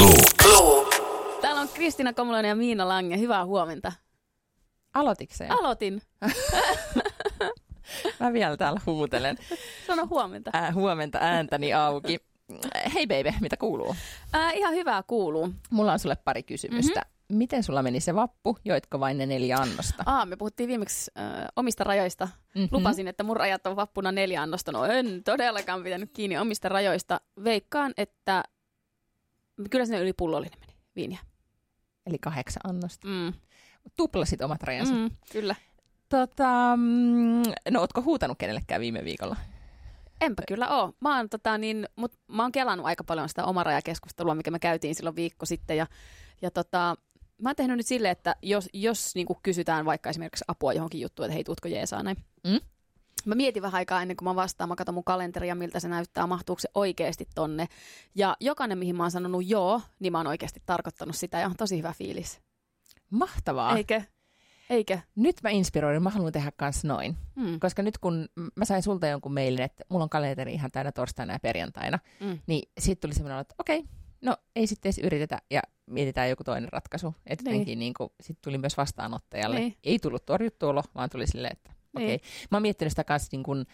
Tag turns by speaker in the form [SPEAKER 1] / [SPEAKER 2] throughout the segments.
[SPEAKER 1] Luke.
[SPEAKER 2] Täällä on Kristiina Komulainen ja Miina Lange. Hyvää huomenta.
[SPEAKER 3] Aloitikseen?
[SPEAKER 2] Aloitin.
[SPEAKER 3] Mä vielä täällä huutelen.
[SPEAKER 2] Sano huomenta.
[SPEAKER 3] Äh, huomenta ääntäni auki. Hei baby, mitä kuuluu?
[SPEAKER 2] Äh, ihan hyvää kuuluu.
[SPEAKER 3] Mulla on sulle pari kysymystä. Mm-hmm. Miten sulla meni se vappu? Joitko vain ne neljä annosta?
[SPEAKER 2] Aa, me puhuttiin viimeksi äh, omista rajoista.
[SPEAKER 3] Mhm.
[SPEAKER 2] Lupasin, että mun rajat on vappuna neljä annosta. No en todellakaan pitänyt kiinni omista rajoista. Veikkaan, että kyllä sinne yli pullollinen meni viiniä.
[SPEAKER 3] Eli kahdeksan annosta.
[SPEAKER 2] Mm.
[SPEAKER 3] Tuplasit omat rajansa. Mm.
[SPEAKER 2] Kyllä.
[SPEAKER 3] Tota, mm, no ootko huutanut kenellekään viime viikolla?
[SPEAKER 2] Enpä kyllä oo. Mä oon, tota, niin, mut, mä oon kelannut aika paljon sitä omarajakeskustelua, mikä me käytiin silloin viikko sitten. Ja, ja tota, mä oon tehnyt nyt silleen, että jos, jos niin kysytään vaikka esimerkiksi apua johonkin juttuun, että hei, tuutko jeesaa näin.
[SPEAKER 3] Mm?
[SPEAKER 2] Mä mietin vähän aikaa ennen kuin mä vastaan, mä katson mun kalenteria, miltä se näyttää, mahtuuko se oikeasti tonne. Ja jokainen, mihin mä oon sanonut joo, niin mä oon oikeasti tarkoittanut sitä ja on tosi hyvä fiilis.
[SPEAKER 3] Mahtavaa.
[SPEAKER 2] Eikö? Eikö?
[SPEAKER 3] Nyt mä inspiroidun, mä haluan tehdä kans noin.
[SPEAKER 2] Mm.
[SPEAKER 3] Koska nyt kun mä sain sulta jonkun mailin, että mulla on kalenteri ihan täynnä torstaina ja perjantaina,
[SPEAKER 2] Mm.
[SPEAKER 3] niin sitten tuli semmoinen, että okei, no ei sitten edes yritetä ja mietitään joku toinen ratkaisu. Että
[SPEAKER 2] Niin.
[SPEAKER 3] niin sitten tuli myös vastaanottajalle.
[SPEAKER 2] Niin.
[SPEAKER 3] Ei tullut torjuttu olo, vaan tuli silleen, että okei.
[SPEAKER 2] Niin.
[SPEAKER 3] Mä oon miettinyt sitä kanssa niin kun,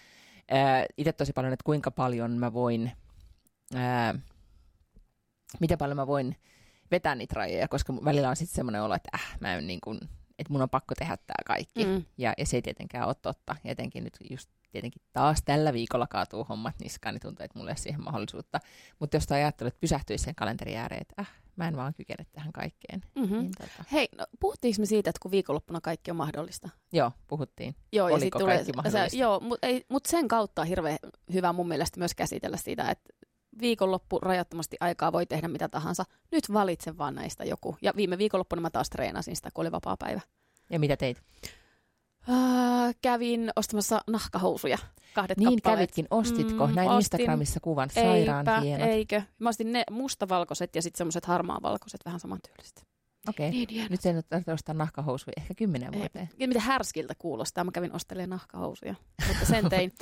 [SPEAKER 3] ää, itse tosi paljon, että kuinka paljon mä voin, ää, miten paljon mä voin vetää niitä rajoja, koska välillä on sitten semmoinen olo, että äh, mä en niin kuin, että mun on pakko tehdä tämä kaikki.
[SPEAKER 2] Mm.
[SPEAKER 3] Ja, ja se ei tietenkään ole totta. Ja Etenkin nyt just tietenkin taas tällä viikolla kaatuu hommat niskaan, niin tuntuu, että mulla ei ole siihen mahdollisuutta. Mutta jos ajattelet, että pysähtyisi sen kalenterin ääreen, että äh, mä en vaan kykene tähän kaikkeen.
[SPEAKER 2] Mm-hmm.
[SPEAKER 3] Niin, tota,
[SPEAKER 2] Hei, no, puhuttiinko me siitä, että kun viikonloppuna kaikki on mahdollista?
[SPEAKER 3] joo, puhuttiin.
[SPEAKER 2] Joo, ja
[SPEAKER 3] Oliko
[SPEAKER 2] tulee,
[SPEAKER 3] kaikki mahdollista?
[SPEAKER 2] Se, joo, mutta mut sen kautta on hirveän hyvä mun mielestä myös käsitellä sitä, että viikonloppu rajattomasti aikaa voi tehdä mitä tahansa. Nyt valitse vaan näistä joku. Ja viime viikonloppuna mä taas treenasin sitä, kun oli vapaa päivä.
[SPEAKER 3] Ja mitä teit?
[SPEAKER 2] Äh, kävin ostamassa nahkahousuja. Kahdet
[SPEAKER 3] Niin
[SPEAKER 2] kappaleet.
[SPEAKER 3] kävitkin, ostitko?
[SPEAKER 2] Mm,
[SPEAKER 3] Näin
[SPEAKER 2] ostin.
[SPEAKER 3] Instagramissa kuvan, sairaan
[SPEAKER 2] Eipä,
[SPEAKER 3] hienot.
[SPEAKER 2] eikö? Mä ostin ne mustavalkoiset ja sitten semmoiset harmaanvalkoiset, vähän samantyyliset.
[SPEAKER 3] Okei,
[SPEAKER 2] Niin hienot.
[SPEAKER 3] nyt sen nyt ostaa nahkahousuja ehkä kymmenen
[SPEAKER 2] Ei,
[SPEAKER 3] vuoteen.
[SPEAKER 2] Ja mitä härskiltä kuulostaa. Mä kävin ostelemaan nahkahousuja, mutta sen tein.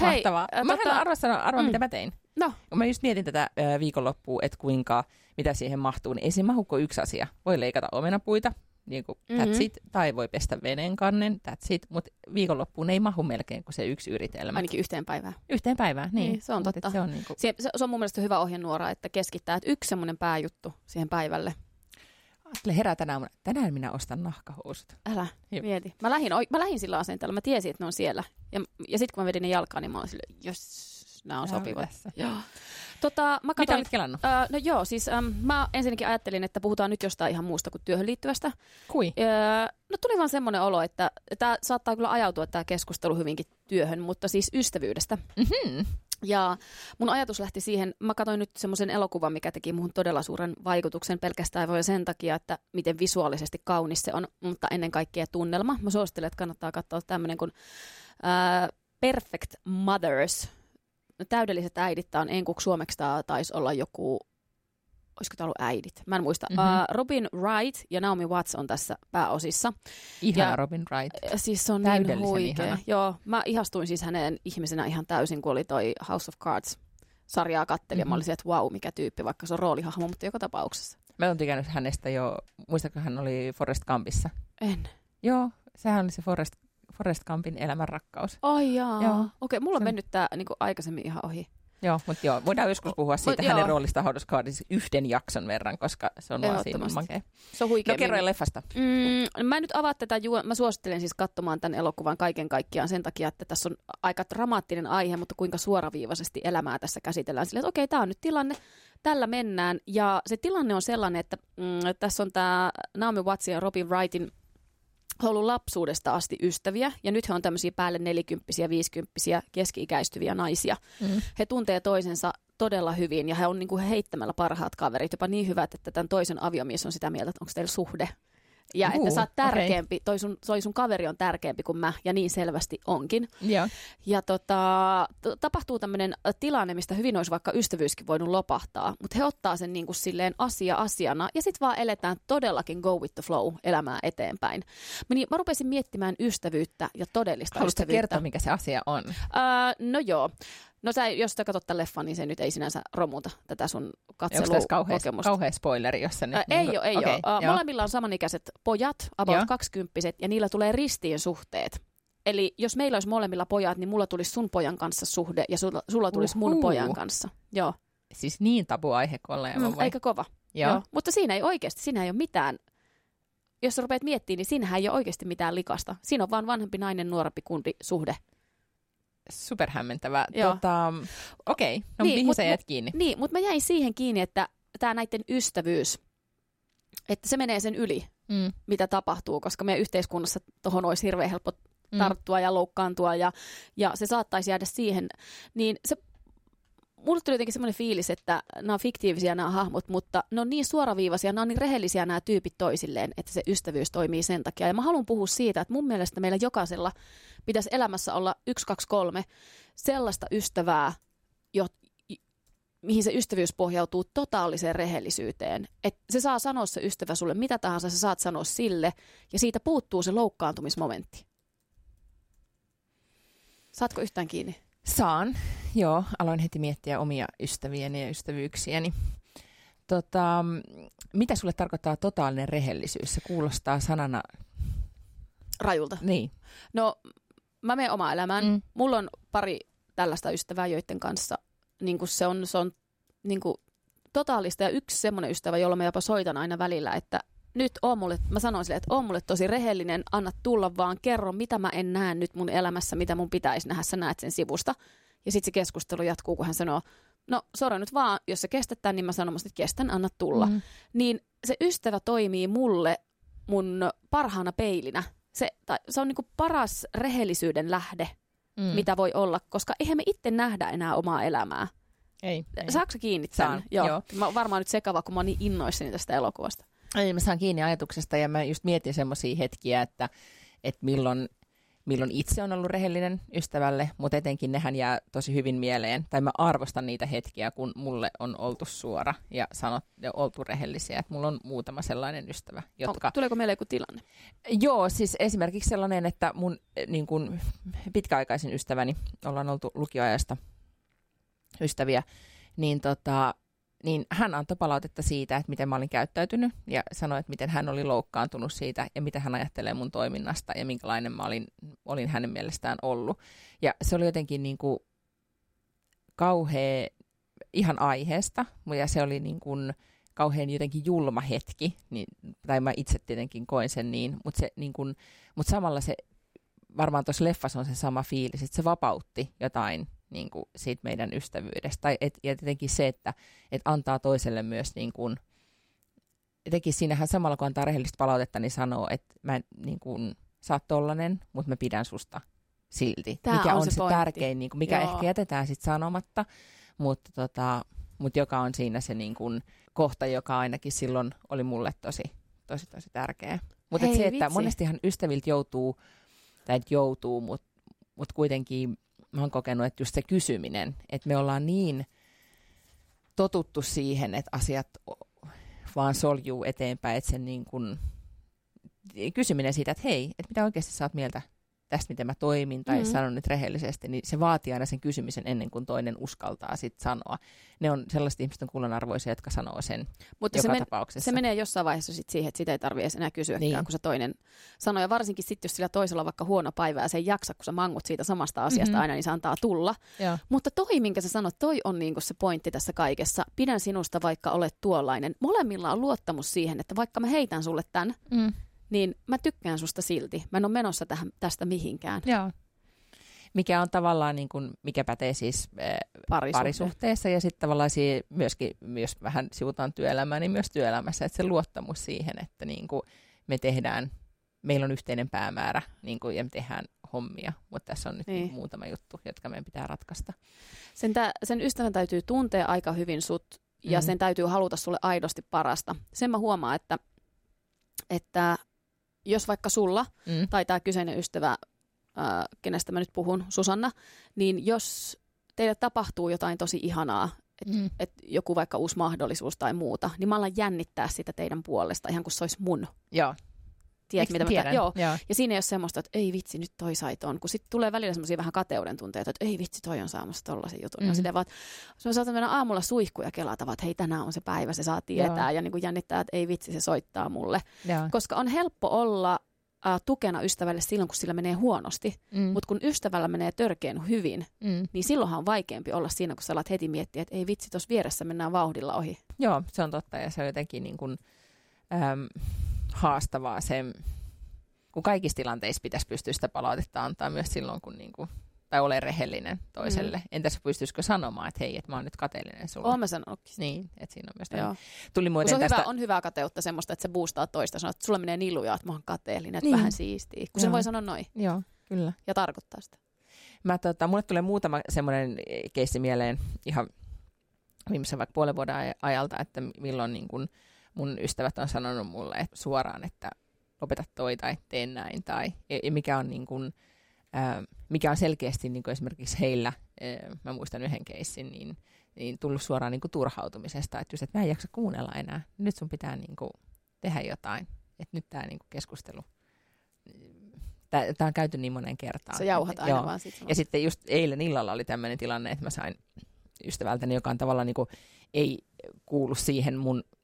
[SPEAKER 2] Hei,
[SPEAKER 3] Mahtavaa.
[SPEAKER 2] äh,
[SPEAKER 3] Mä
[SPEAKER 2] tota-
[SPEAKER 3] arvaa, sanoa, arvaa
[SPEAKER 2] Mm.
[SPEAKER 3] mitä mä tein.
[SPEAKER 2] No,
[SPEAKER 3] Kun mä just mietin tätä ö, viikonloppua, että kuinka, mitä siihen mahtuu, niin ei siinä mahu kuin yksi asia. Voi leikata omenapuita, niin kuin
[SPEAKER 2] Mhm.
[SPEAKER 3] that's it, tai voi pestä veneen kannen, that's it, mutta viikonloppuun ei mahu melkein kuin se yksi yritelmä.
[SPEAKER 2] ainakin yhteen päivään.
[SPEAKER 3] Yhteen päivään, niin.
[SPEAKER 2] Niin, se on
[SPEAKER 3] Mut
[SPEAKER 2] totta.
[SPEAKER 3] Se on niin kuin,
[SPEAKER 2] Se, se, se on mun mielestä hyvä ohjenuora, että keskittää, että yksi semmoinen pääjuttu siihen päivälle.
[SPEAKER 3] Ajattele herää tänään, aamuna, tänään minä ostan nahkahousut.
[SPEAKER 2] Älä
[SPEAKER 3] Jep.
[SPEAKER 2] mieti. Mä lähdin, oi- mä lähdin sillä asenteella, mä tiesin, että ne on siellä. Ja, ja sitten kun mä vedin ne jalkaan, niin mä olin silleen, jos nämä on sopivat. Joo. Tota, mä
[SPEAKER 3] Mitä
[SPEAKER 2] katsoin,
[SPEAKER 3] olit kelannut?
[SPEAKER 2] Öö, no joo, siis äm, mä ensinnäkin ajattelin, että puhutaan nyt jostain ihan muusta kuin työhön liittyvästä.
[SPEAKER 3] Kui?
[SPEAKER 2] Öö, no tuli vaan semmoinen olo, että tämä saattaa kyllä ajautua tämä keskustelu hyvinkin työhön, mutta siis ystävyydestä.
[SPEAKER 3] Mm-hmm.
[SPEAKER 2] Ja mun ajatus lähti siihen, mä katsoin nyt semmoisen elokuvan, mikä teki muhun todella suuren vaikutuksen pelkästään voi sen takia, että miten visuaalisesti kaunis se on, mutta ennen kaikkea tunnelma. Mä suosittelen, että kannattaa katsoa tämmöinen kuin ää, Perfect Mothers. Täydelliset äidit, tää on enkuksi suomeksi tää taisi olla joku, olisiko tämä ollut äidit? Mä en muista.
[SPEAKER 3] Mhm.
[SPEAKER 2] Mm-hmm. Uh, Robin Wright ja Naomi Watts on tässä pääosissa.
[SPEAKER 3] Ihana
[SPEAKER 2] Ja-
[SPEAKER 3] Robin Wright.
[SPEAKER 2] Siis se on niin huikea.
[SPEAKER 3] ihana.
[SPEAKER 2] Joo, mä ihastuin siis hänen ihmisenä ihan täysin, kun oli toi House of Cards sarjaa kattelin, mm-hmm. ja mä
[SPEAKER 3] Mhm.
[SPEAKER 2] olin että wow, mikä tyyppi, vaikka se on roolihahmo, mutta joka tapauksessa.
[SPEAKER 3] Mä oon tykännyt hänestä jo, muistatko hän oli Forrest Gumpissa?
[SPEAKER 2] En.
[SPEAKER 3] Joo, sehän oli se Forrest, Forrest Gumpin elämän rakkaus.
[SPEAKER 2] Ai jaa.
[SPEAKER 3] Joo.
[SPEAKER 2] Okei, mulla on
[SPEAKER 3] Se-
[SPEAKER 2] mennyt tää niinku aikaisemmin ihan ohi.
[SPEAKER 3] Joo, mutta joo, voidaan joskus puhua siitä
[SPEAKER 2] Mut
[SPEAKER 3] hänen
[SPEAKER 2] joo.
[SPEAKER 3] roolista House yhden jakson verran, koska se on vaan siinä makea.
[SPEAKER 2] Se on huikea.
[SPEAKER 3] No kerro leffasta.
[SPEAKER 2] Mm, mä en nyt avaa tätä, juo- mä suosittelen siis katsomaan tämän elokuvan kaiken kaikkiaan sen takia, että tässä on aika dramaattinen aihe, mutta kuinka suoraviivaisesti elämää tässä käsitellään. Silleen, että okei, tämä on nyt tilanne, tällä mennään. Ja se tilanne on sellainen, että mm, tässä on tämä Naomi Watts ja Robin Wrightin ollut lapsuudesta asti ystäviä, ja nyt he on tämmöisiä päälle nelikymppisiä, viisikymppisiä, keski-ikäistyviä naisia.
[SPEAKER 3] Mm.
[SPEAKER 2] He tuntee toisensa todella hyvin, ja he on niinku heittämällä parhaat kaverit, jopa niin hyvät, että tämän toisen aviomies on sitä mieltä, että onko teillä suhde. Ja
[SPEAKER 3] Juu,
[SPEAKER 2] että sä oot tärkeämpi, toi, sun, toi sun kaveri on tärkeämpi kuin mä, ja niin selvästi onkin.
[SPEAKER 3] Joo.
[SPEAKER 2] Ja tota, tapahtuu tämmöinen tilanne, mistä hyvin olisi vaikka ystävyyskin voinut lopahtaa, mutta he ottaa sen niin kuin silleen asia asiana, ja sitten vaan eletään todellakin go with the flow elämää eteenpäin. Mä, niin, mä rupesin miettimään ystävyyttä ja todellista
[SPEAKER 3] Haluatko
[SPEAKER 2] ystävyyttä.
[SPEAKER 3] kertoa, mikä se asia on?
[SPEAKER 2] Ää, no joo. No sä, jos sä katsot tämän leffan, niin se nyt ei sinänsä romuta tätä sun
[SPEAKER 3] Onko tässä kauhea,
[SPEAKER 2] katselukokemusta.
[SPEAKER 3] spoileri, jos sä nyt...
[SPEAKER 2] Ä,
[SPEAKER 3] niin
[SPEAKER 2] ei ole, ei
[SPEAKER 3] okei,
[SPEAKER 2] ole.
[SPEAKER 3] joo.
[SPEAKER 2] Molemmilla on samanikäiset pojat, about
[SPEAKER 3] Joo.
[SPEAKER 2] kaksikymppiset, ja niillä tulee ristiin suhteet. Eli jos meillä olisi molemmilla pojat, niin mulla tulisi sun pojan kanssa suhde, ja sulla, sulla tulisi mun
[SPEAKER 3] Uhuu.
[SPEAKER 2] pojan kanssa. Joo.
[SPEAKER 3] Siis niin tabu-aihe kuin ollaan
[SPEAKER 2] Mm,
[SPEAKER 3] vai?
[SPEAKER 2] eikä kova.
[SPEAKER 3] Joo.
[SPEAKER 2] Joo. Mutta siinä ei oikeasti, siinä ei ole mitään, jos sä rupeat miettimään, niin siinähän ei ole oikeasti mitään likasta. Siinä on vaan vanhempi nainen, nuorempi kundi suhde.
[SPEAKER 3] Superhämmentävää.
[SPEAKER 2] Joo.
[SPEAKER 3] Tota, Okei, no
[SPEAKER 2] Niin,
[SPEAKER 3] mihin
[SPEAKER 2] mut-
[SPEAKER 3] sä jäät kiinni?
[SPEAKER 2] Niin, mutta mä jäin siihen kiinni, että tämä näiden ystävyys, että se menee sen yli,
[SPEAKER 3] Mm.
[SPEAKER 2] mitä tapahtuu, koska meidän yhteiskunnassa tuohon olisi hirveän helppo
[SPEAKER 3] Mm.
[SPEAKER 2] tarttua ja loukkaantua ja, ja se saattaisi jäädä siihen, niin se mulle tuli jotenkin semmoinen fiilis, että nämä on fiktiivisiä nämä hahmot, mutta ne on niin suoraviivaisia, nämä on niin rehellisiä nämä tyypit toisilleen, että se ystävyys toimii sen takia. Ja mä haluan puhua siitä, että mun mielestä meillä jokaisella pitäisi elämässä olla yksi, kaksi, kolme sellaista ystävää, jo, mihin se ystävyys pohjautuu totaaliseen rehellisyyteen. Että se saa sanoa se ystävä sulle mitä tahansa, sä saat sanoa sille, ja siitä puuttuu se loukkaantumismomentti. Saatko yhtään kiinni?
[SPEAKER 3] Saan, joo. Aloin heti miettiä omia ystäviäni ja ystävyyksiäni. Tota, mitä sulle tarkoittaa totaalinen rehellisyys? Se kuulostaa sanana,
[SPEAKER 2] Rajulta.
[SPEAKER 3] niin.
[SPEAKER 2] No, mä menen omaan elämään.
[SPEAKER 3] Mm.
[SPEAKER 2] Mulla on pari tällaista ystävää, joiden kanssa niin se on, se on niin totaalista. Ja yksi semmoinen ystävä, jolla mä jopa soitan aina välillä, että nyt on mulle, mä sanoin sille, että on mulle tosi rehellinen, anna tulla vaan, kerro mitä mä en näe nyt mun elämässä, mitä mun pitäisi nähdä, sä näet sen sivusta. Ja sitten se keskustelu jatkuu, kun hän sanoo, no sori nyt vaan, jos sä kestät tämän, niin mä sanon musta, että kestän, anna tulla.
[SPEAKER 3] Mm.
[SPEAKER 2] Niin se ystävä toimii mulle mun parhaana peilinä. Se, tai, se on niinku paras rehellisyyden lähde,
[SPEAKER 3] Mm.
[SPEAKER 2] mitä voi olla, koska eihän me itse nähdä enää omaa elämää.
[SPEAKER 3] Ei, ei.
[SPEAKER 2] Saatko sä kiinni
[SPEAKER 3] Saan,
[SPEAKER 2] tämän? Joo.
[SPEAKER 3] joo.
[SPEAKER 2] Mä oon varmaan nyt sekava, kun mä oon niin innoissani tästä elokuvasta.
[SPEAKER 3] Ei, mä saan kiinni ajatuksesta ja mä just mietin semmoisia hetkiä, että, että milloin, milloin itse on ollut rehellinen ystävälle, mutta etenkin nehän jää tosi hyvin mieleen. Tai mä arvostan niitä hetkiä, kun mulle on oltu suora ja, sanot, ja oltu rehellisiä. Että mulla on muutama sellainen ystävä, jotka...
[SPEAKER 2] On, tuleeko meille joku tilanne?
[SPEAKER 3] Joo, siis esimerkiksi sellainen, että mun eh, niin kun, pitkäaikaisin ystäväni, ollaan oltu lukioajasta ystäviä, niin, tota, niin hän antoi palautetta siitä, että miten mä olin käyttäytynyt ja sanoi, että miten hän oli loukkaantunut siitä ja mitä hän ajattelee mun toiminnasta ja minkälainen mä olin, olin hänen mielestään ollut. Ja se oli jotenkin niin kuin kauhea ihan aiheesta ja se oli niin kuin kauhean jotenkin julma hetki, niin, tai mä itse tietenkin koin sen niin, mutta se niin kuin, mut samalla se varmaan tuossa leffassa on se sama fiilis, että se vapautti jotain niin kuin siitä meidän ystävyydestä. Tai et, ja tietenkin se, että et antaa toiselle myös niin kuin, etenkin siinähän samalla kun antaa rehellistä palautetta, niin sanoo, että mä en, niin kuin, sä oot tollanen, mutta mä pidän susta silti.
[SPEAKER 2] Tää
[SPEAKER 3] mikä
[SPEAKER 2] on se
[SPEAKER 3] se,
[SPEAKER 2] pointti.
[SPEAKER 3] tärkein, niin kuin, mikä
[SPEAKER 2] Joo.
[SPEAKER 3] ehkä jätetään sitten sanomatta, mutta tota, mut joka on siinä se niin kuin, kohta, joka ainakin silloin oli mulle tosi, tosi, tosi tärkeä. Mutta
[SPEAKER 2] Hei,
[SPEAKER 3] se, että
[SPEAKER 2] vitsi.
[SPEAKER 3] monestihan ystäviltä joutuu, tai et joutuu, mutta mut kuitenkin mä oon kokenut, että just se kysyminen, että me ollaan niin totuttu siihen, että asiat vaan soljuu eteenpäin, että sen niin kun, kysyminen siitä, että hei, että mitä oikeasti sä oot mieltä tästä, miten mä toimin, tai
[SPEAKER 2] Mhm.
[SPEAKER 3] mm. sanon nyt rehellisesti, niin se vaatii aina sen kysymisen ennen kuin toinen uskaltaa sit sanoa. Ne on sellaiset ihmiset on kullanarvoisia, jotka sanoo sen
[SPEAKER 2] Mutta
[SPEAKER 3] joka
[SPEAKER 2] se, men,
[SPEAKER 3] tapauksessa.
[SPEAKER 2] se menee jossain vaiheessa sit siihen, että sitä ei tarvitse enää kysyäkään,
[SPEAKER 3] Niin.
[SPEAKER 2] kun se toinen sanoo. Ja varsinkin sitten, jos sillä toisella on vaikka huono päivä ja se ei jaksa, kun sä mangut siitä samasta asiasta
[SPEAKER 3] Mhm.
[SPEAKER 2] mm-hmm. aina, niin se antaa tulla.
[SPEAKER 3] Joo.
[SPEAKER 2] Mutta toi, minkä sä sanot, toi on niinku se pointti tässä kaikessa. Pidän sinusta, vaikka olet tuollainen. Molemmilla on luottamus siihen, että vaikka mä heitän sulle tämän,
[SPEAKER 3] Mm.
[SPEAKER 2] Niin mä tykkään susta silti. Mä en ole menossa tähän, tästä mihinkään.
[SPEAKER 3] Joo. Mikä on tavallaan, niin kuin, mikä pätee siis äh,
[SPEAKER 2] Parisuhde.
[SPEAKER 3] parisuhteessa ja sitten tavallaan siihen myöskin, jos vähän sivutaan työelämää, niin myös työelämässä, että se luottamus siihen, että niin kuin me tehdään, meillä on yhteinen päämäärä niin kuin, ja me tehdään hommia, mutta tässä on nyt
[SPEAKER 2] Niin.
[SPEAKER 3] muutama juttu, jotka meidän pitää ratkaista.
[SPEAKER 2] Sen, tä, sen ystävän täytyy tuntea aika hyvin sut ja
[SPEAKER 3] Mhm.
[SPEAKER 2] sen täytyy haluta sulle aidosti parasta. Sen mä huomaan, että, että jos vaikka sulla
[SPEAKER 3] Mm.
[SPEAKER 2] tai tämä kyseinen ystävä, ää, kenestä mä nyt puhun, Susanna, niin jos teille tapahtuu jotain tosi ihanaa, että
[SPEAKER 3] Mm.
[SPEAKER 2] et joku vaikka uusi mahdollisuus tai muuta, niin mä alan jännittää sitä teidän puolesta ihan kuin se olisi mun.
[SPEAKER 3] Joo,
[SPEAKER 2] Tiedät, mitä
[SPEAKER 3] tiedän?
[SPEAKER 2] mä, joo.
[SPEAKER 3] joo.
[SPEAKER 2] Ja siinä ei ole semmoista, että ei vitsi, nyt toi sai ton. Kun sitten tulee välillä semmoisia vähän kateuden tunteita, että ei vitsi, toi on saamassa tollasen jutun. Mm.
[SPEAKER 3] Mm.
[SPEAKER 2] Ja sitten vaan, että mä saatan mennä aamulla suihkuja kelata, että hei tänään on se päivä, se saa tietää.
[SPEAKER 3] Joo.
[SPEAKER 2] Ja niin kuin jännittää, että ei vitsi, se soittaa mulle.
[SPEAKER 3] joo.
[SPEAKER 2] Koska on helppo olla äh, tukena ystävälle silloin, kun sillä menee huonosti.
[SPEAKER 3] Mm.
[SPEAKER 2] Mutta kun ystävällä menee törkeen hyvin,
[SPEAKER 3] mm.
[SPEAKER 2] niin silloinhan on vaikeampi olla siinä, kun sä alat heti miettiä, että ei vitsi, tuossa vieressä mennään vauhdilla ohi.
[SPEAKER 3] Joo, se on totta ja se on jotenkin niin kuin, äm, haastavaa se, kun kaikissa tilanteissa pitäisi pystyä sitä palautetta antaa myös silloin, kun niin kuin, tai ole rehellinen toiselle. Mm. Entäs pystyisikö sanomaan, että hei, että mä oon nyt kateellinen sulle.
[SPEAKER 2] Oon mä sanonutkin.
[SPEAKER 3] Niin, että siinä on myös
[SPEAKER 2] Joo.
[SPEAKER 3] Joo. Tuli muuten
[SPEAKER 2] se on,
[SPEAKER 3] tästä...
[SPEAKER 2] hyvä, on hyvää kateutta semmoista, että se boostaa toista. Sanoo, että sulla menee lujaa, että mä oon kateellinen, että
[SPEAKER 3] Niin.
[SPEAKER 2] vähän siistiä. Kun sen voi sanoa noin
[SPEAKER 3] Joo, kyllä.
[SPEAKER 2] ja tarkoittaa sitä.
[SPEAKER 3] Mä, tota, mulle tulee muutama semmoinen keissi mieleen ihan viimeisen vaikka puolen vuoden aj- ajalta, että milloin niin kun mun ystävät on sanonut mulle että suoraan, että lopeta toi tai tee näin. Tai, ja, ja mikä, on niin kun, ää, mikä on selkeästi niin kun esimerkiksi heillä, ää, mä muistan yhden keissin, niin, niin tullut suoraan niin kun turhautumisesta, että just, että mä en jaksa kuunnella enää. Nyt sun pitää niin kun tehdä jotain. Että nyt tämä niin keskustelu, tämä on käyty niin monen kertaan.
[SPEAKER 2] Se jauhat aina
[SPEAKER 3] joo.
[SPEAKER 2] vaan siitä
[SPEAKER 3] Ja sitten just eilen illalla oli tämmöinen tilanne, että mä sain ystävältäni, joka on tavallaan niin kuin, ei kuulu siihen mun äh,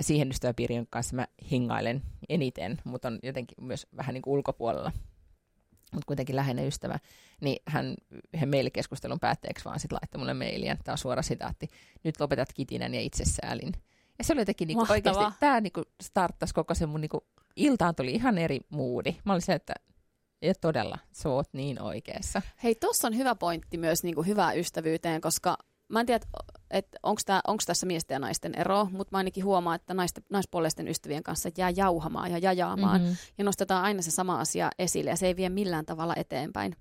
[SPEAKER 3] siihen ystäväpiiriin, jonka kanssa mä hingailen eniten, mutta on jotenkin myös vähän niin kuin ulkopuolella, mutta kuitenkin läheinen ystävä, niin hän yhden mailikeskustelun päätteeksi vaan sitten laittoi mulle mailia, tämä on suora sitaatti, nyt lopetat kitinen ja itsesäälin. Ja se oli jotenkin niinku
[SPEAKER 2] Mahtavaa.
[SPEAKER 3] oikeasti, tämä niinku starttasi koko se mun niinku, iltaan tuli ihan eri moodi. Mä olin se, että ja todella, sä oot niin oikeassa.
[SPEAKER 2] Hei, tuossa on hyvä pointti myös niin kuin hyvää ystävyyteen, koska mä en tiedä, että onko tässä miesten ja naisten ero, mutta mä ainakin huomaan, että naisten, naispuolisten ystävien kanssa jää jauhamaan ja jajaamaan
[SPEAKER 3] Mm-hmm.
[SPEAKER 2] ja nostetaan aina se sama asia esille ja se ei vie millään tavalla eteenpäin.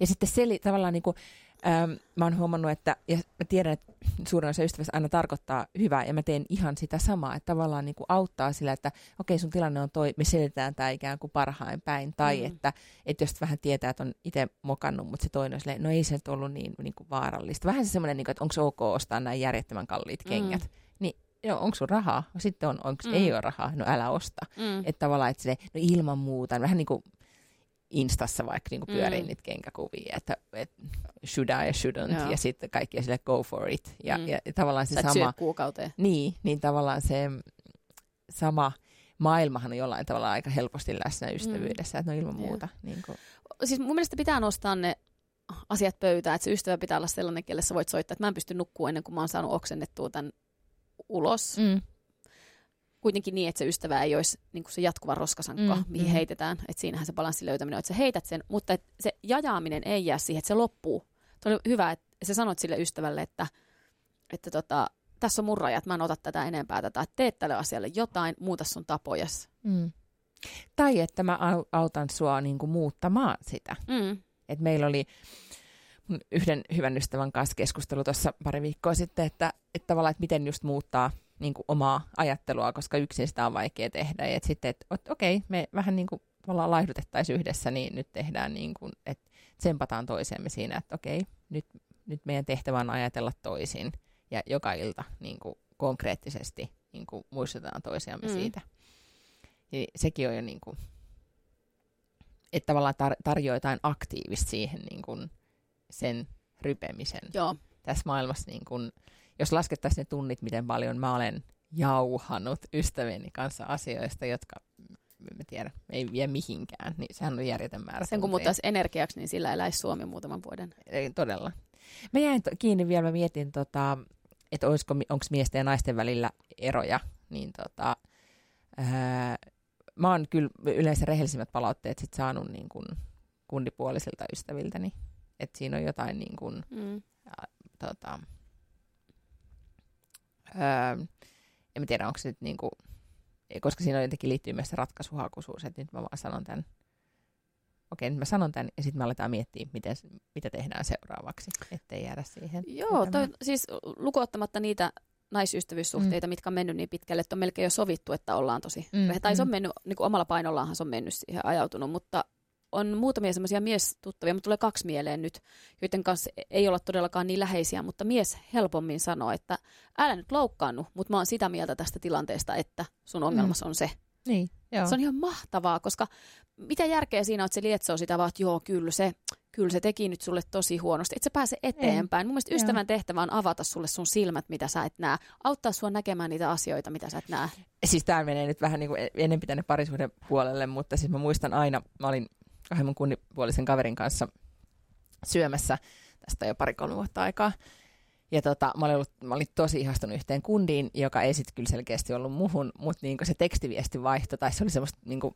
[SPEAKER 3] Ja sitten se tavallaan niin kuin, ähm, mä oon huomannut, että ja mä tiedän, että suurin osa ystävistä aina tarkoittaa hyvää ja mä teen ihan sitä samaa, että tavallaan niin kuin auttaa sillä, että okei sun tilanne on toi, me selitetään tämä ikään kuin parhain päin. Tai
[SPEAKER 2] Mm.
[SPEAKER 3] että, että jos vähän tietää, että on itse mokannut, mutta se toinen on silleen, no ei se nyt ollut niin, niin kuin vaarallista. Vähän se semmoinen, niin kuin, että onko se ok ostaa näin järjettömän kalliit
[SPEAKER 2] Mm.
[SPEAKER 3] kengät. Niin joo, onko sun rahaa? Sitten on, onko
[SPEAKER 2] Mm.
[SPEAKER 3] ei ole rahaa? No älä osta.
[SPEAKER 2] Mm.
[SPEAKER 3] Että tavallaan, että no ilman muuta, vähän niin kuin Instassa vaikka niin pyörii
[SPEAKER 2] Mm.
[SPEAKER 3] niitä kenkäkuvia, että, että should I ja shouldn't,
[SPEAKER 2] Joo.
[SPEAKER 3] ja sitten kaikki sille go for it. Ja,
[SPEAKER 2] Mm.
[SPEAKER 3] ja tavallaan se
[SPEAKER 2] Sä
[SPEAKER 3] sama,
[SPEAKER 2] kuukauteen.
[SPEAKER 3] niin, niin tavallaan se sama maailmahan on jollain tavalla aika helposti läsnä ystävyydessä, että no ilman
[SPEAKER 2] Mm. Joo.
[SPEAKER 3] muuta. Niin kuin,
[SPEAKER 2] Siis mun mielestä pitää nostaa ne asiat pöytään, että se ystävä pitää olla sellainen, kelle sä voit soittaa, että mä en pysty nukkua ennen kuin mä oon saanut oksennettua tämän ulos.
[SPEAKER 3] mm.
[SPEAKER 2] Kuitenkin niin, että se ystävä ei olisi niin kuin se jatkuva roskasankko,
[SPEAKER 3] Mm,
[SPEAKER 2] mihin
[SPEAKER 3] mm.
[SPEAKER 2] heitetään. Että siinähän se balanssin löytäminen on, että sä heität sen, mutta et se jajaaminen ei jää siihen, että se loppuu. Tuo oli hyvä, että sä sanoit sille ystävälle, että, että tota, tässä on mun rajat, mä en ota tätä enempää tätä, että teet tälle asialle jotain, muuta sun tapojas.
[SPEAKER 3] Mm. Tai että mä au- autan sua niin kuin muuttamaan sitä.
[SPEAKER 2] Mm.
[SPEAKER 3] Et meillä oli yhden hyvän ystävän kanssa keskustelu tuossa pari viikkoa sitten, että, että tavallaan, että miten just muuttaa niin kuin omaa ajattelua, koska yksin sitä on vaikea tehdä. Ja et sitten, että et, okei, me vähän niin kuin tavallaan laihdutettaisiin yhdessä, niin nyt tehdään niin kuin, että tsempataan toisemme siinä, että okei, nyt, nyt meidän tehtävä on ajatella toisin. Ja joka ilta niin kuin konkreettisesti niin kuin muistutetaan toisiamme
[SPEAKER 2] Mm.
[SPEAKER 3] siitä. Ja sekin on jo niin kuin, että tavallaan tar- tarjoaa jotain aktiivista siihen niin kuin sen rypemisen
[SPEAKER 2] Joo,
[SPEAKER 3] tässä maailmassa. Niin kuin, jos laskettaisiin ne tunnit, miten paljon mä olen jauhanut ystävieni kanssa asioista, jotka en tiedä, ei vie mihinkään, niin sehän on järjetön määrä.
[SPEAKER 2] sen kun muuttaisi energiaksi, niin sillä eläisi Suomi muutaman vuoden.
[SPEAKER 3] Ei, todella. Mä jäin kiinni vielä, mä mietin, tota, että onko miesten ja naisten välillä eroja, niin tota, ää, mä oon kyllä yleensä rehellisimmät palautteet sit saanut niin kun kundipuolisilta ystäviltäni, että siinä on jotain niin kun,
[SPEAKER 2] Mm.
[SPEAKER 3] tota, ää, en tiedä, onko se nyt niin kuin, koska siinä jotenkin liittyy myös se ratkaisuhakuisuus, että nyt mä vaan sanon tämän, okei, nyt mä sanon tämän, ja sitten me aletaan miettiä, miten, mitä tehdään seuraavaksi, ettei jäädä siihen.
[SPEAKER 2] Joo, toi, siis lukuottamatta niitä naisystävyyssuhteita, mm. mitkä on mennyt niin pitkälle, että on melkein jo sovittu, että ollaan tosi.
[SPEAKER 3] Mm,
[SPEAKER 2] Mm, tai se on
[SPEAKER 3] mm.
[SPEAKER 2] mennyt, niin kuin omalla painollaanhan se on mennyt siihen ajautunut, mutta on muutamia semmoisia miestuttavia, mutta tulee kaksi mieleen nyt, joiden kanssa ei olla todellakaan niin läheisiä, mutta mies helpommin sanoo, että älä nyt loukkaannu, mutta mä oon sitä mieltä tästä tilanteesta, että sun ongelmas on se.
[SPEAKER 3] Niin, joo.
[SPEAKER 2] Se on ihan mahtavaa, koska mitä järkeä siinä on, että se lietsoo sitä vaan, että joo, kyllä se, kyllä se teki nyt sulle tosi huonosti. Että se pääse eteenpäin. Ei. Mun mielestä ystävän joo. tehtävä on avata sulle sun silmät, mitä sä et näe. Auttaa sua näkemään niitä asioita, mitä sä et näe.
[SPEAKER 3] Siis tämä menee nyt vähän niin kuin enempi tänne parisuuden puolelle, mutta siis mä muistan aina, mä olin kahden mun kunnipuolisen kaverin kanssa syömässä tästä jo pari-kolme vuotta aikaa. Ja tota, mä, olin ollut, mä olin tosi ihastunut yhteen kundiin, joka ei sitten kyllä selkeästi ollut muhun, mutta niinku se tekstiviesti vaihto, tai se oli semmoista niinku,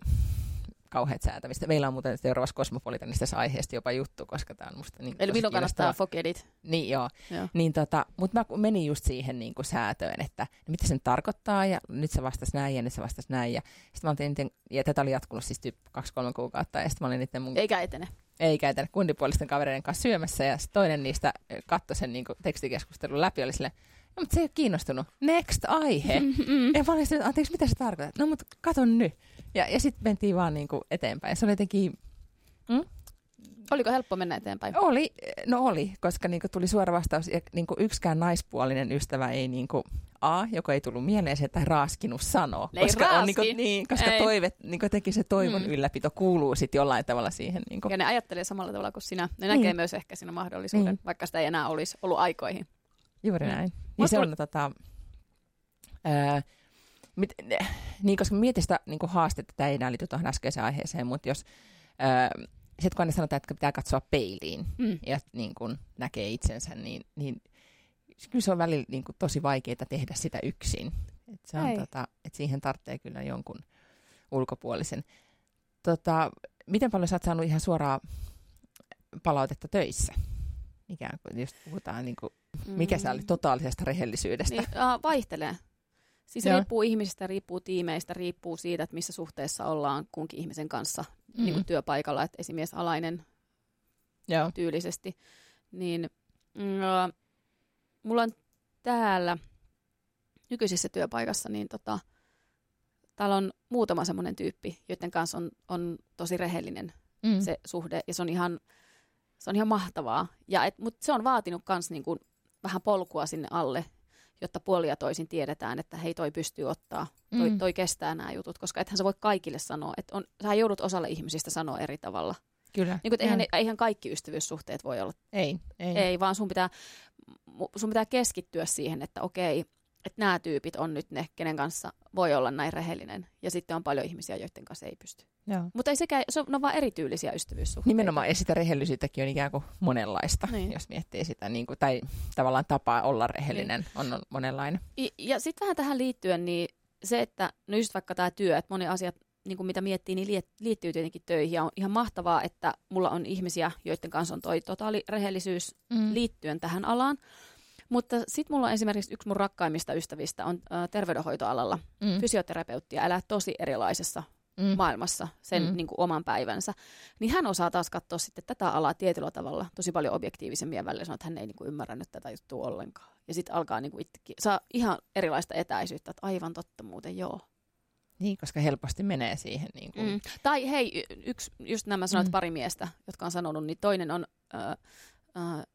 [SPEAKER 3] kauheat säätämistä. Meillä on muuten seuraavassa Kosmopolitanista aiheesta jopa juttu, koska tämä on musta niin
[SPEAKER 2] Eli minun kannattaa fokedit.
[SPEAKER 3] Niin joo. joo. Niin tota, mutta mä menin just siihen niin kuin säätöön, että no, mitä se tarkoittaa ja nyt se vastasi näin ja nyt se vastasi näin. Ja, sit mä olin, ja tätä oli jatkunut siis kaksi-kolme kuukautta ja sitten mä olin niiden mun...
[SPEAKER 2] Eikä etene
[SPEAKER 3] eikä etene kundipuolisten kavereiden kanssa syömässä ja toinen niistä katsoi sen niin kuin, tekstikeskustelun läpi oli sille, no, mutta se ei ole kiinnostunut. Next aihe. Mm-hmm. Ja mä olin sille, anteeksi, mitä se tarkoittaa? No, mutta katon nyt. Ja, ja sitten mentiin vaan niin kuin eteenpäin. Se oli jotenkin... Mm?
[SPEAKER 2] Oliko helppo mennä eteenpäin?
[SPEAKER 3] Oli, no oli, koska niinku tuli suora vastaus, ja niinku yksikään naispuolinen ystävä ei niinku, A, joko ei tullut mieleen se, tai raaskinut sanoa.
[SPEAKER 2] Ei
[SPEAKER 3] koska
[SPEAKER 2] raaski.
[SPEAKER 3] on, niinku, niin, koska ei. toive, niinku teki se toivon mm. ylläpito kuuluu sitten jollain tavalla siihen. Niinku.
[SPEAKER 2] Ja ne ajattelee samalla tavalla kuin sinä. Ne niin. näkee myös ehkä siinä mahdollisuuden, niin. vaikka sitä ei enää olisi ollut aikoihin.
[SPEAKER 3] Juuri mm. Niin se on tota, ää, mit, ne, niin koska mietin sitä niin haastetta, tämä ei enää liity tuohon äskeiseen aiheeseen, mutta jos ää, sitten kun aina sanotaan, että pitää katsoa peiliin mm. ja niin kun näkee itsensä, niin, niin kyllä se on välillä niin kuin, tosi vaikeaa tehdä sitä yksin. Et se on, tota, et siihen tarvitsee kyllä jonkun ulkopuolisen. Tota, miten paljon sä oot saanut ihan suoraa palautetta töissä? Ikään kuin, jos puhutaan, niin kuin, mikä mm. se oli totaalisesta rehellisyydestä?
[SPEAKER 2] Niin, uh, vaihtelee. Siis se riippuu ihmisistä, riippuu tiimeistä, riippuu siitä, että missä suhteessa ollaan kunkin ihmisen kanssa mm. niin kuin työpaikalla, että esimies alainen Joo. tyylisesti. Niin, uh, mulla on täällä nykyisessä työpaikassa, niin tota, täällä on muutama semmoinen tyyppi, joiden kanssa on, on tosi rehellinen mm. se suhde, ja se on ihan, se on ihan mahtavaa. Ja et, mutta se on vaatinut myös niin vähän polkua sinne alle, jotta puolia toisin tiedetään, että hei toi pystyy ottaa, toi, mm. toi kestää nämä jutut, koska ethän sä voi kaikille sanoa, että on, sä joudut osalle ihmisistä sanoa eri tavalla.
[SPEAKER 3] Kyllä.
[SPEAKER 2] Niin kuin, eihän, eihän kaikki ystävyyssuhteet voi olla.
[SPEAKER 3] Ei, ei.
[SPEAKER 2] Ei, vaan sun pitää, sun pitää keskittyä siihen, että okei, että nämä tyypit on nyt ne, kenen kanssa voi olla näin rehellinen. Ja sitten on paljon ihmisiä, joiden kanssa ei pysty. Joo. Mutta ei sekään, se on, ne on vaan erityylisiä ystävyyssuhteita.
[SPEAKER 3] Nimenomaan, ja sitä rehellisyyttäkin on ikään kuin monenlaista, niin. jos miettii sitä, niin kuin, tai tavallaan tapaa olla rehellinen niin. on monenlainen.
[SPEAKER 2] Ja, ja sitten vähän tähän liittyen, niin se, että no just vaikka tämä työ, että moni asiat, niin kuin mitä miettii, niin liittyy tietenkin töihin. Ja on ihan mahtavaa, että mulla on ihmisiä, joiden kanssa on toi totaali rehellisyys mm. liittyen tähän alaan. Mutta sitten mulla on esimerkiksi yksi mun rakkaimmista ystävistä on äh, terveydenhoitoalalla mm. fysioterapeutti ja elää tosi erilaisessa mm. maailmassa sen mm. niin kuin, oman päivänsä. Niin hän osaa taas katsoa sitten tätä alaa tietyllä tavalla tosi paljon objektiivisemmin ja välillä sanoa, että hän ei niin kuin, ymmärrä nyt tätä juttua ollenkaan. Ja sitten alkaa niin kuin, itsekin, saa ihan erilaista etäisyyttä, että aivan totta muuten joo.
[SPEAKER 3] Niin, koska helposti menee siihen. Niin kuin... mm.
[SPEAKER 2] Tai hei, yksi, just nämä sanoit mm. pari miestä, jotka on sanonut, niin toinen on... Äh, äh,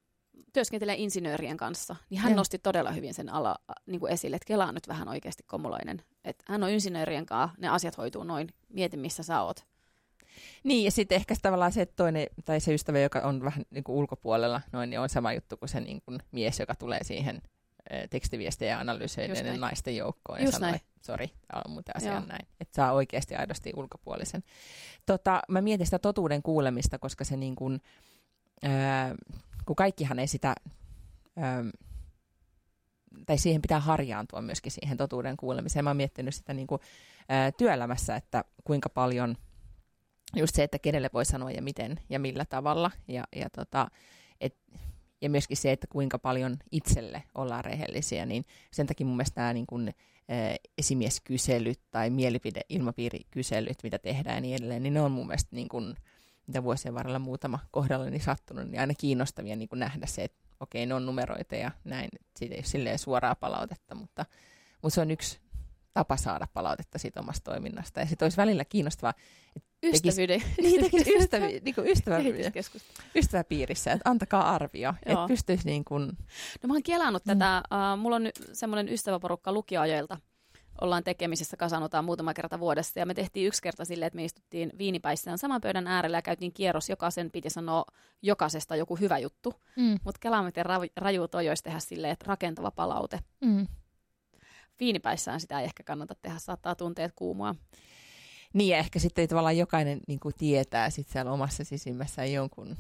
[SPEAKER 2] työskentelee insinöörien kanssa, niin hän ja. nosti todella hyvin sen ala niin kuin esille, että Kela on nyt vähän oikeasti komuloinen. Että hän on insinöörien kanssa, ne asiat hoituu noin, mieti missä sä oot.
[SPEAKER 3] Niin, ja sitten ehkä tavallaan se toinen, tai se ystävä, joka on vähän niin kuin ulkopuolella, noin, niin on sama juttu kuin se niin kuin mies, joka tulee siihen tekstiviestejä analysoiden naisten joukkoon ja
[SPEAKER 2] Just
[SPEAKER 3] sanoo, että sori, tämä on muuten asia näin. Että saa oikeasti aidosti ulkopuolisen. Tota, mä mietin sitä totuuden kuulemista, koska se niin kuin, ää, kun kaikkihan ei sitä, äm, tai siihen pitää harjaantua myöskin siihen totuuden kuulemiseen. Mä oon miettinyt sitä niin kuin, ää, työelämässä, että kuinka paljon just se, että kenelle voi sanoa ja miten ja millä tavalla. Ja, ja, tota, et, ja myöskin se, että kuinka paljon itselle ollaan rehellisiä, niin sen takia mun mielestä nämä niin kuin, ä, esimieskyselyt tai mielipideilmapiirikyselyt, mitä tehdään ja niin edelleen, niin ne on mun mielestä niin kuin, mitä vuosien varrella muutama kohdallani sattunut, niin aina kiinnostavia niin kuin nähdä se, että okei, ne on numeroita ja näin. Siitä ei ole silleen suoraa palautetta, mutta, mutta se on yksi tapa saada palautetta siitä omasta toiminnasta. Ja sitten olisi välillä kiinnostavaa, että
[SPEAKER 2] Ystävyyden.
[SPEAKER 3] Niin, ystävä, niin kuin ystävä, ystäväpiirissä, että antakaa arvio, että pystyisi niin kuin...
[SPEAKER 2] No mä oon kelannut mm. tätä, uh, mulla on semmoinen ystäväporukka lukioajoilta ollaan tekemisissä, kasanotaan muutama kerta vuodessa. Ja me tehtiin yksi kerta silleen, että me istuttiin viinipäissään saman pöydän äärellä ja käytiin kierros. Jokaisen piti sanoa jokaisesta joku hyvä juttu.
[SPEAKER 3] Mm.
[SPEAKER 2] Mutta kelaa miten ra- raju toi olisi tehdä silleen, että rakentava palaute.
[SPEAKER 3] Mm.
[SPEAKER 2] Viinipäissään sitä ei ehkä kannata tehdä, saattaa tunteet kuumua.
[SPEAKER 3] Niin ja ehkä sitten tavallaan jokainen niin kuin tietää sit siellä omassa sisimmässään jonkun,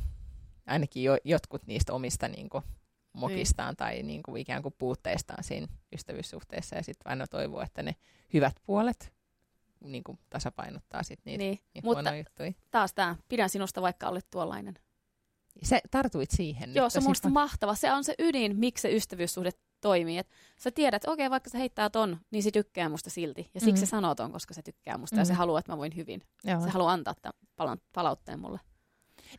[SPEAKER 3] ainakin jo, jotkut niistä omista niin kuin, mokistaan niin. tai niin kuin, ikään kuin puutteistaan siinä ystävyyssuhteessa ja sitten aina toivoo, että ne hyvät puolet niin kuin, tasapainottaa sit niitä,
[SPEAKER 2] Niin,
[SPEAKER 3] niitä
[SPEAKER 2] mutta
[SPEAKER 3] huonoja juttuja.
[SPEAKER 2] taas tämä, pidän sinusta vaikka olet tuollainen.
[SPEAKER 3] Sä tartuit siihen.
[SPEAKER 2] Joo,
[SPEAKER 3] nyt
[SPEAKER 2] se on musta mahtava. Se on se ydin, miksi se ystävyyssuhde toimii. Et sä tiedät, että okei, vaikka se heittää ton, niin se tykkää musta silti. Ja siksi
[SPEAKER 3] Mhm.
[SPEAKER 2] se sanoo ton, koska se tykkää musta ja se
[SPEAKER 3] Mhm.
[SPEAKER 2] haluaa, että mä voin hyvin.
[SPEAKER 3] Joo.
[SPEAKER 2] Se haluaa antaa tämän pala- palautteen mulle.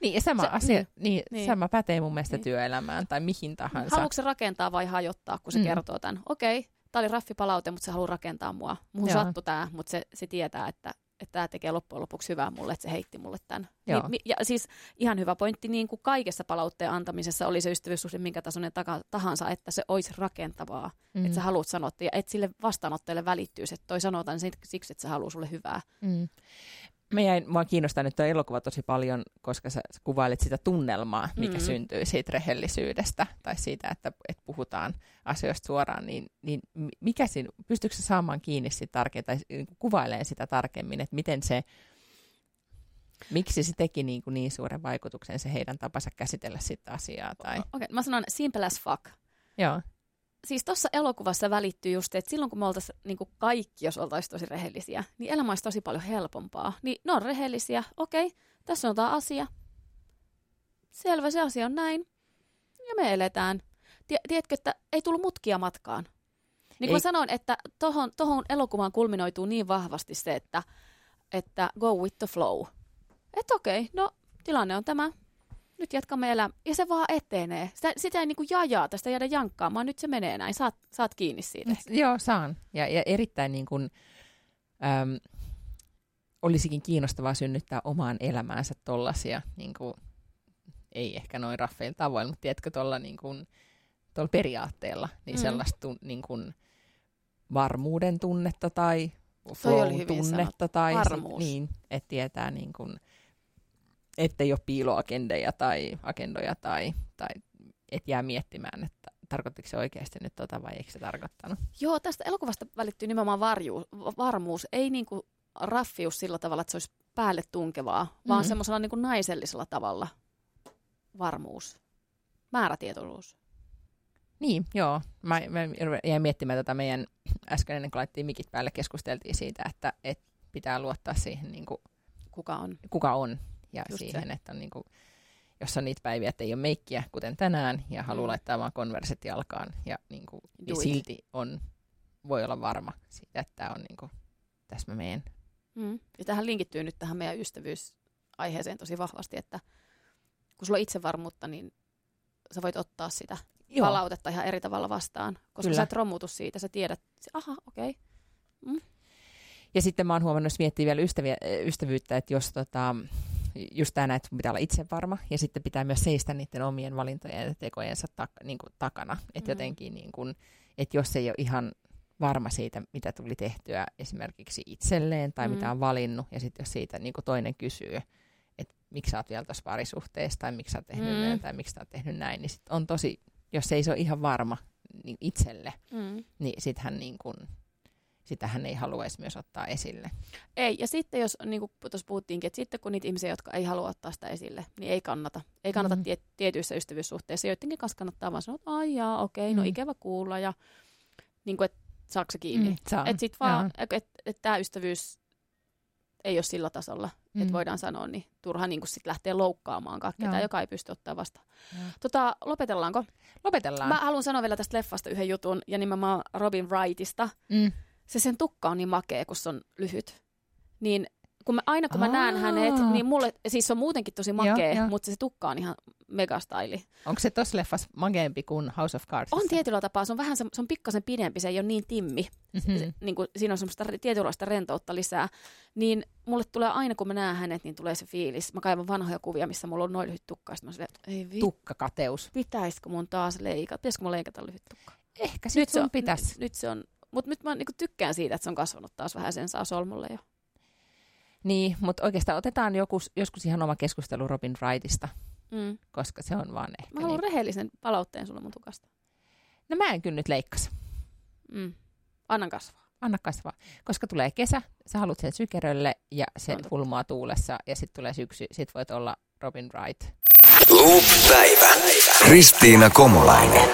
[SPEAKER 3] Niin, ja sama
[SPEAKER 2] Se-
[SPEAKER 3] asia,
[SPEAKER 2] niin,
[SPEAKER 3] niin, niin, sama pätee mun mielestä
[SPEAKER 2] Niin.
[SPEAKER 3] työelämään tai mihin tahansa.
[SPEAKER 2] Haluatko se rakentaa vai hajottaa, kun se
[SPEAKER 3] Mm.
[SPEAKER 2] kertoo tämän? Okei, tää oli raffi palaute, mutta se haluaa rakentaa mua. Muhun
[SPEAKER 3] Joo.
[SPEAKER 2] sattui tää, mutta se, se tietää, että että tämä tekee loppujen lopuksi hyvää mulle, että se heitti mulle tämän.
[SPEAKER 3] Joo.
[SPEAKER 2] Niin, ja siis ihan hyvä pointti niin kuin kaikessa palautteen antamisessa oli se ystävyyssuhde minkä tasoinen taka, tahansa, että se olisi rakentavaa.
[SPEAKER 3] Mm.
[SPEAKER 2] Että sä haluat sanoa, ja että sille vastaanottajalle välittyy se, että toi sanotaan siksi, että se haluaa sulle hyvää.
[SPEAKER 3] Mm. Mä jäin, mua kiinnostaa nyt tuo elokuva tosi paljon, koska sä, kuvailet sitä tunnelmaa, mikä
[SPEAKER 2] Mm.
[SPEAKER 3] mm. syntyy siitä rehellisyydestä tai siitä, että, että puhutaan asioista suoraan, niin, niin mi- mikä siinä, pystyykö sä saamaan kiinni sitä tarkemmin tai niin kuvailemaan sitä tarkemmin, että miten se, miksi se teki niin, kuin niin suuren vaikutuksen se heidän tapansa käsitellä sitä asiaa? Tai...
[SPEAKER 2] Okei, okay, mä sanon simple as fuck.
[SPEAKER 3] Joo.
[SPEAKER 2] Siis tuossa elokuvassa välittyy just, että silloin kun me oltaisiin niin kaikki, jos oltaisiin tosi rehellisiä, niin elämä olisi tosi paljon helpompaa. Niin ne on rehellisiä, okei, tässä on tämä asia. Selvä, se asia on näin. Ja me eletään. Tie- tiedätkö, että ei tullut mutkia matkaan. Niin kuin
[SPEAKER 3] Ei.
[SPEAKER 2] mä sanoin, että tohon, tohon elokuvaan kulminoituu niin vahvasti se, että, että go with the flow. Että okei, no tilanne on tämä. Nyt jatkamme elämää. Ja se vaan etenee. Sitä, sitä ei niinku jajaa, tästä jäädä jankkaamaan. Nyt se menee näin. Saat, saat kiinni siitä.
[SPEAKER 3] Joo, saan. Ja, ja erittäin niin kuin, äm, olisikin kiinnostavaa synnyttää omaan elämäänsä tollasia, niin kuin, ei ehkä noin raffeilla tavoin, mutta tiedätkö tuolla niin kuin, tuolla periaatteella, niin
[SPEAKER 2] Mm.
[SPEAKER 3] sellaista tun, niin kuin, varmuuden tunnetta tai flow-tunnetta tai
[SPEAKER 2] Varmuus.
[SPEAKER 3] niin, että tietää niin kuin, ettei ole piiloagendeja tai agendoja tai, tai et jää miettimään, että tarkoittiko se oikeasti nyt tota vai eikö se tarkoittanut.
[SPEAKER 2] Joo, tästä elokuvasta välittyy nimenomaan varju, va- varmuus. Ei niinku raffius sillä tavalla, että se olisi päälle tunkevaa, vaan
[SPEAKER 3] Mm.
[SPEAKER 2] semmoisella niinku naisellisella tavalla varmuus. Määrätietoisuus.
[SPEAKER 3] Niin, joo. Mä, mä jäin miettimään tätä meidän äsken ennen kuin laitettiin mikit päälle, keskusteltiin siitä, että, että pitää luottaa siihen, niin kuin,
[SPEAKER 2] Kuka on?
[SPEAKER 3] kuka on. Ja
[SPEAKER 2] Just
[SPEAKER 3] siihen,
[SPEAKER 2] se.
[SPEAKER 3] että on, niin kuin, jos on niitä päiviä, että ei ole meikkiä, kuten tänään, ja haluaa
[SPEAKER 2] Mm.
[SPEAKER 3] laittaa vaan konversit jalkaan, ja niin kuin, niin silti on, voi olla varma siitä, että tämä on niin kuin, tässä mä meen.
[SPEAKER 2] Mm. Ja tähän linkittyy nyt tähän meidän ystävyysaiheeseen tosi vahvasti, että kun sulla on itsevarmuutta, niin sä voit ottaa sitä
[SPEAKER 3] Joo,
[SPEAKER 2] palautetta ihan eri tavalla vastaan, koska
[SPEAKER 3] Kyllä.
[SPEAKER 2] sä et romutu siitä, sä tiedät, aha, okei, okay.
[SPEAKER 3] Ja sitten mä oon huomannut, jos miettii vielä ystäviä, ystävyyttä, että jos tota, just tämä että pitää olla itsevarma ja sitten pitää myös seistä niiden omien valintojen ja tekojensa tak, niin kuin takana. Että
[SPEAKER 2] Mm.
[SPEAKER 3] jotenkin, niin kuin, että jos ei ole ihan varma siitä, mitä tuli tehtyä esimerkiksi itselleen tai
[SPEAKER 2] Mm.
[SPEAKER 3] mitä on valinnut, ja sitten jos siitä niin kuin toinen kysyy, että miksi sä oot vielä tuossa parisuhteessa tai miksi sä oot tehnyt
[SPEAKER 2] Mm.
[SPEAKER 3] näin tai miksi sä oot tehnyt näin, niin sit on tosi, jos ei se ole ihan varma niin itselle,
[SPEAKER 2] Mm.
[SPEAKER 3] niin sittenhän niin kuin, sitä hän ei haluaisi myös ottaa esille.
[SPEAKER 2] Ei, ja sitten jos, niin kuin tuossa puhuttiinkin, että sitten kun niitä ihmisiä, jotka ei halua ottaa sitä esille, niin ei kannata. Ei kannata
[SPEAKER 3] Mhm.
[SPEAKER 2] mm. tie, tietyissä ystävyyssuhteissa. Joidenkin kanssa kannattaa vaan sanoa, että ai jaa, okei, no
[SPEAKER 3] Mm.
[SPEAKER 2] ikävä kuulla, ja niin kuin, että saako se kiinni. Mm.
[SPEAKER 3] saan.
[SPEAKER 2] Että sitten vaan, että et, et tämä ystävyys ei ole sillä tasolla, mm. Että voidaan sanoa, niin turha niin sit lähteä loukkaamaan ketään,
[SPEAKER 3] Joo.
[SPEAKER 2] joka ei pysty ottaa vastaan.
[SPEAKER 3] Joo.
[SPEAKER 2] Tota, lopetellaanko?
[SPEAKER 3] Lopetellaan.
[SPEAKER 2] Mä haluan sanoa vielä tästä leffasta yhden jutun, ja nimenomaan Robin Wrightista.
[SPEAKER 3] Mm.
[SPEAKER 2] Se sen tukka on niin makea, kun se on lyhyt. Niin kun mä, aina kun mä
[SPEAKER 3] Aa.
[SPEAKER 2] näen hänet, niin mulle, siis se on muutenkin tosi makea,
[SPEAKER 3] Joo,
[SPEAKER 2] mutta se tukka on ihan megastaili.
[SPEAKER 3] Onko se tossa leffassa mageempi kuin House of Cards?
[SPEAKER 2] On tietyllä tapaa, se on vähän se, se on pikkasen pidempi, se ei ole niin timmi.
[SPEAKER 3] Mm-hmm.
[SPEAKER 2] Se, niin kuin, siinä on semmoista tietynlaista rentoutta lisää. Niin mulle tulee aina, kun mä näen hänet, niin tulee se fiilis. Mä kaivan vanhoja kuvia, missä mulla on noin lyhyt tukka. Mä silleen, että ei vittu,
[SPEAKER 3] Tukkakateus.
[SPEAKER 2] pitäisikö mun taas leikata? Pitäisikö mun leikata lyhyt tukka?
[SPEAKER 3] Ehkä
[SPEAKER 2] Nyt
[SPEAKER 3] sit
[SPEAKER 2] se, on,
[SPEAKER 3] sun pitäisi.
[SPEAKER 2] nyt se on Mutta nyt mä niinku tykkään siitä, että se on kasvanut taas vähän sen saa solmulle jo.
[SPEAKER 3] Niin, mutta oikeastaan otetaan joskus, joskus ihan oma keskustelu Robin Wrightista,
[SPEAKER 2] Mm.
[SPEAKER 3] koska se on vaan ehkä
[SPEAKER 2] Mä haluan
[SPEAKER 3] niin.
[SPEAKER 2] rehellisen palautteen sulle mun tukasta.
[SPEAKER 3] No mä en kyllä nyt leikkasi.
[SPEAKER 2] Mm. Annan kasvaa.
[SPEAKER 3] Anna kasvaa. Koska tulee kesä, sä haluat sen sykerölle ja se
[SPEAKER 2] On totta.
[SPEAKER 3] hulmaa tuulessa ja sitten tulee syksy, sit voit olla Robin Wright.
[SPEAKER 1] Loop-päivä. Kristiina Komulainen.